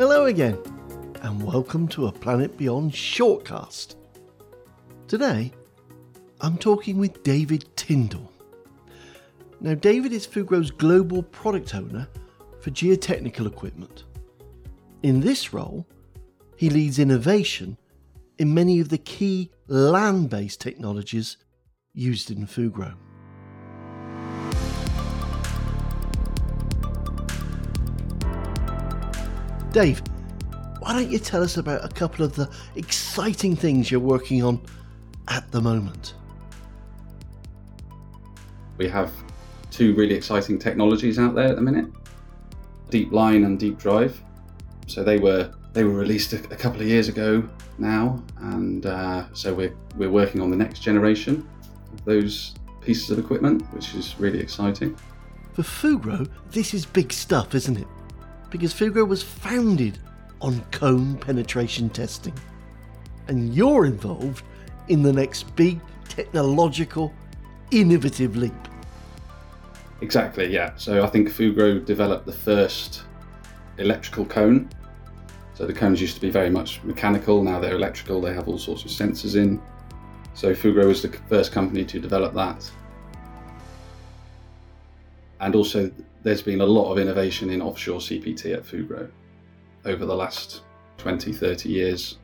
Hello again, and welcome to a Planet Beyond shortcast. Today, I'm talking with David Tindall. Now, David is Fugro's global product owner for geotechnical equipment. In this role, he leads innovation in many of the key land based technologies used in Fugro. Dave, why don't you tell us about a couple of the exciting things you're working on at the moment? We have two really exciting technologies out there at the minute deep line and deep drive so they were they were released a, a couple of years ago now and uh, so we're we're working on the next generation of those pieces of equipment which is really exciting For Fugro, this is big stuff, isn't it? Because Fugro was founded on cone penetration testing. And you're involved in the next big technological, innovative leap. Exactly, yeah. So I think Fugro developed the first electrical cone. So the cones used to be very much mechanical, now they're electrical, they have all sorts of sensors in. So Fugro was the first company to develop that. And also, there's been a lot of innovation in offshore CPT at Fugro over the last 20, 30 years.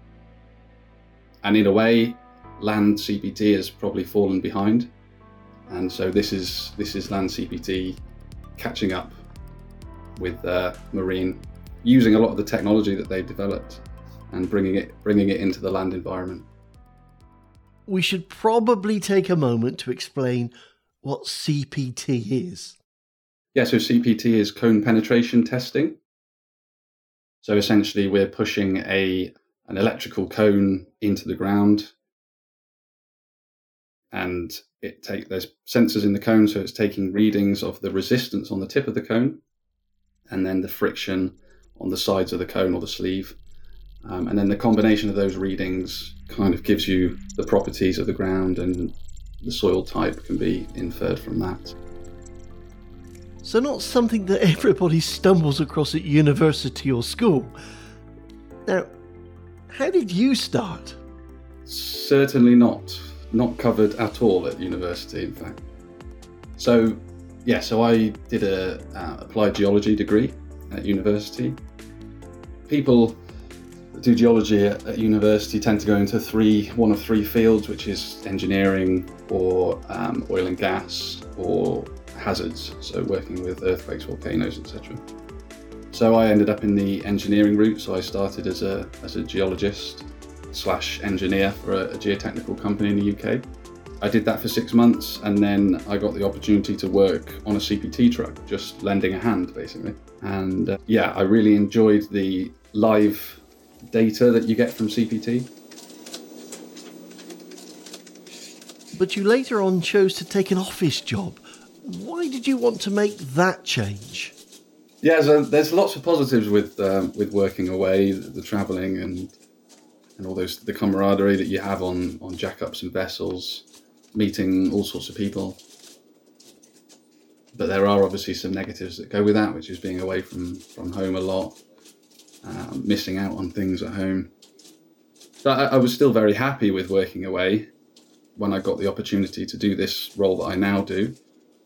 And in a way, land CPT has probably fallen behind and so this is this is land CPT catching up with uh, marine, using a lot of the technology that they've developed and bringing it bringing it into the land environment. We should probably take a moment to explain what CPT is. Yeah, so CPT is cone penetration testing. So essentially, we're pushing a an electrical cone into the ground. And it take there's sensors in the cone so it's taking readings of the resistance on the tip of the cone and then the friction on the sides of the cone or the sleeve. Um, and then the combination of those readings kind of gives you the properties of the ground and the soil type can be inferred from that So, not something that everybody stumbles across at university or school. Now, how did you start? certainly not not covered at all at university in fact so yeah so i did a uh, applied geology degree at university people that do geology at, at university tend to go into three one of three fields which is engineering or um, oil and gas or hazards so working with earthquakes volcanoes etc so i ended up in the engineering route so i started as a as a geologist slash engineer for a, a geotechnical company in the UK. I did that for six months and then I got the opportunity to work on a CPT truck, just lending a hand basically. And uh, yeah, I really enjoyed the live data that you get from CPT. But you later on chose to take an office job. Did you want to make that change? Yeah, so there's lots of positives with um, with working away, the, the travelling and and all those the camaraderie that you have on on jackups and vessels, meeting all sorts of people. But there are obviously some negatives that go with that, which is being away from from home a lot, um, missing out on things at home. But I, I was still very happy with working away when I got the opportunity to do this role that I now do.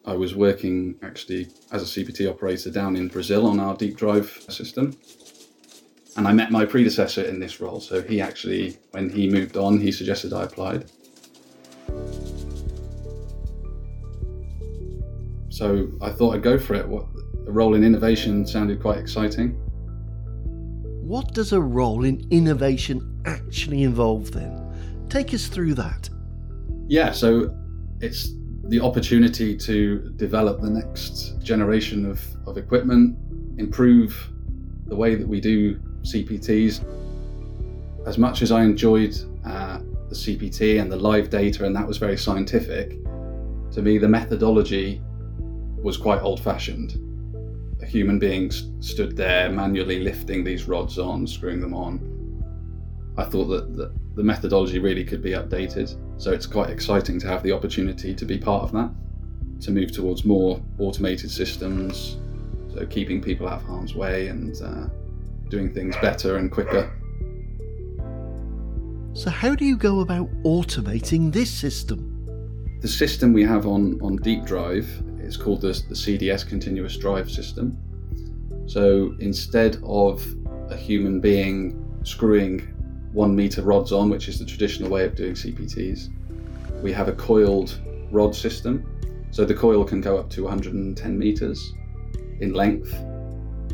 I was working actually as a CPT operator down in Brazil on our deep drive system and I met my predecessor in this role. So he actually, when he moved on, he suggested I applied. So I thought I'd go for it. What a role in innovation sounded quite exciting. What does a role in innovation actually involve then? Take us through that. Yeah, so it's the opportunity to develop the next generation of, of equipment, improve the way that we do CPTs. As much as I enjoyed uh, the CPT and the live data, and that was very scientific, to me the methodology was quite old fashioned. A human being st- stood there manually lifting these rods on, screwing them on. I thought that the, the methodology really could be updated, so it's quite exciting to have the opportunity to be part of that, to move towards more automated systems, so keeping people out of harm's way and uh, doing things better and quicker. So, how do you go about automating this system? The system we have on, on Deep Drive is called the, the CDS Continuous Drive System. So, instead of a human being screwing one meter rods on, which is the traditional way of doing CPTs, we have a coiled rod system. So the coil can go up to 110 meters in length,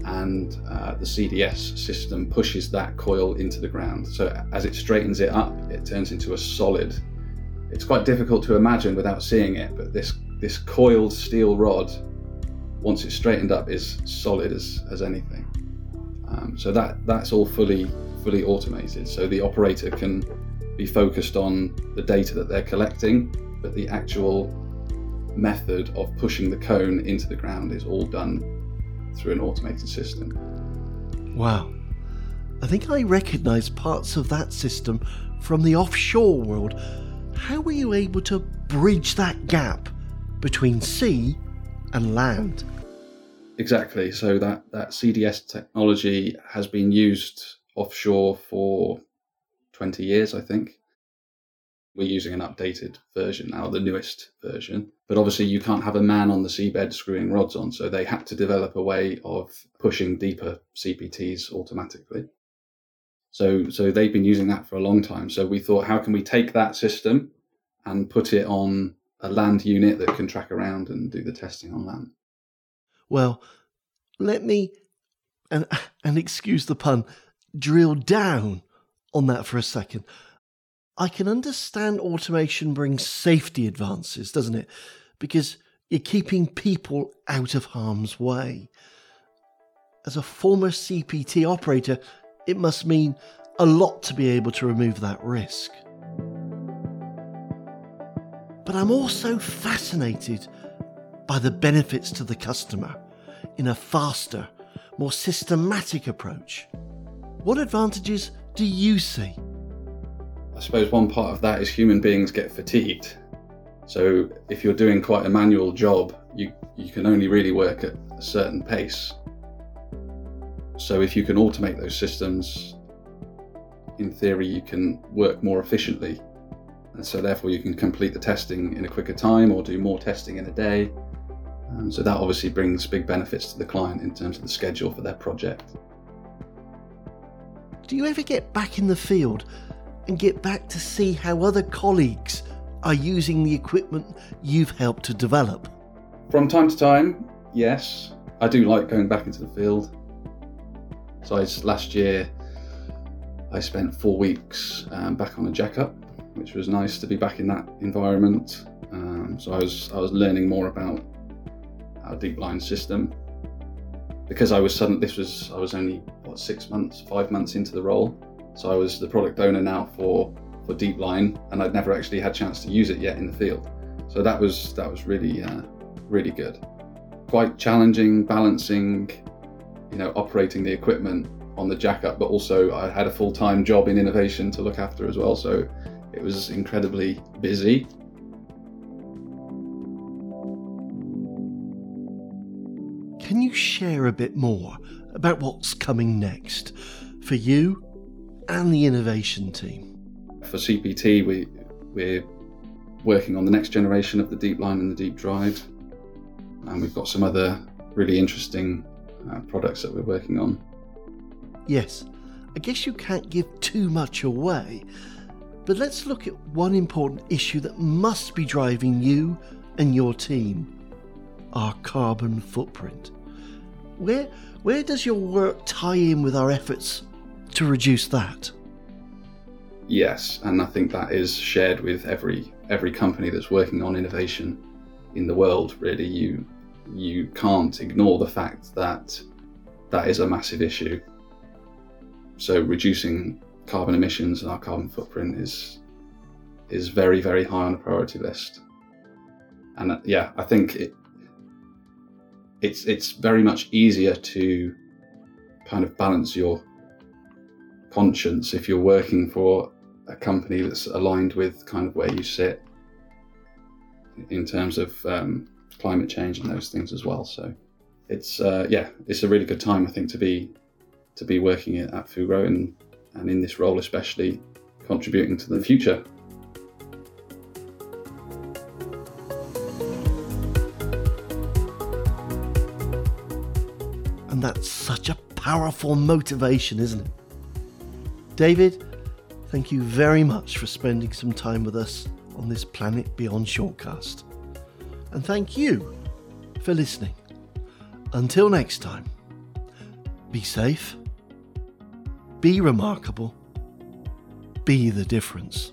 and uh, the CDS system pushes that coil into the ground. So as it straightens it up, it turns into a solid. It's quite difficult to imagine without seeing it, but this this coiled steel rod, once it's straightened up, is solid as as anything. Um, so that that's all fully fully automated. So the operator can be focused on the data that they're collecting, but the actual method of pushing the cone into the ground is all done through an automated system. Wow. I think I recognise parts of that system from the offshore world. How were you able to bridge that gap between sea and land? Exactly. So that, that CDS technology has been used offshore for 20 years, I think. We're using an updated version now, the newest version. But obviously, you can't have a man on the seabed screwing rods on. So they had to develop a way of pushing deeper CPTs automatically. So, so they've been using that for a long time. So we thought, how can we take that system and put it on a land unit that can track around and do the testing on land? Well, let me, and, and excuse the pun, drill down on that for a second. I can understand automation brings safety advances, doesn't it? Because you're keeping people out of harm's way. As a former CPT operator, it must mean a lot to be able to remove that risk. But I'm also fascinated by the benefits to the customer in a faster, more systematic approach. What advantages do you see? I suppose one part of that is human beings get fatigued. So if you're doing quite a manual job, you, you can only really work at a certain pace. So if you can automate those systems, in theory, you can work more efficiently. And so therefore you can complete the testing in a quicker time or do more testing in a day. Um, so that obviously brings big benefits to the client in terms of the schedule for their project. Do you ever get back in the field and get back to see how other colleagues are using the equipment you've helped to develop? From time to time, yes. I do like going back into the field. So I, last year, I spent four weeks um, back on a jack-up, which was nice to be back in that environment. Um, so I was I was learning more about our deep line system because I was sudden. This was I was only what six months, five months into the role, so I was the product owner now for for DeepLine, and I'd never actually had a chance to use it yet in the field. So that was that was really uh, really good. Quite challenging balancing, you know, operating the equipment on the jack up, but also I had a full time job in innovation to look after as well. So it was incredibly busy. Share a bit more about what's coming next for you and the innovation team. For CPT, we, we're working on the next generation of the deep line and the deep drive, and we've got some other really interesting uh, products that we're working on. Yes, I guess you can't give too much away, but let's look at one important issue that must be driving you and your team our carbon footprint. Where, where does your work tie in with our efforts to reduce that? Yes, and I think that is shared with every every company that's working on innovation in the world. Really, you you can't ignore the fact that that is a massive issue. So reducing carbon emissions and our carbon footprint is is very very high on the priority list. And uh, yeah, I think it it's it's very much easier to kind of balance your conscience if you're working for a company that's aligned with kind of where you sit in terms of um, climate change and those things as well. So it's uh, yeah, it's a really good time I think to be to be working at Fugro and, and in this role, especially contributing to the future. And that's such a powerful motivation, isn't it? David, thank you very much for spending some time with us on this Planet Beyond shortcast. And thank you for listening. Until next time, be safe, be remarkable, be the difference.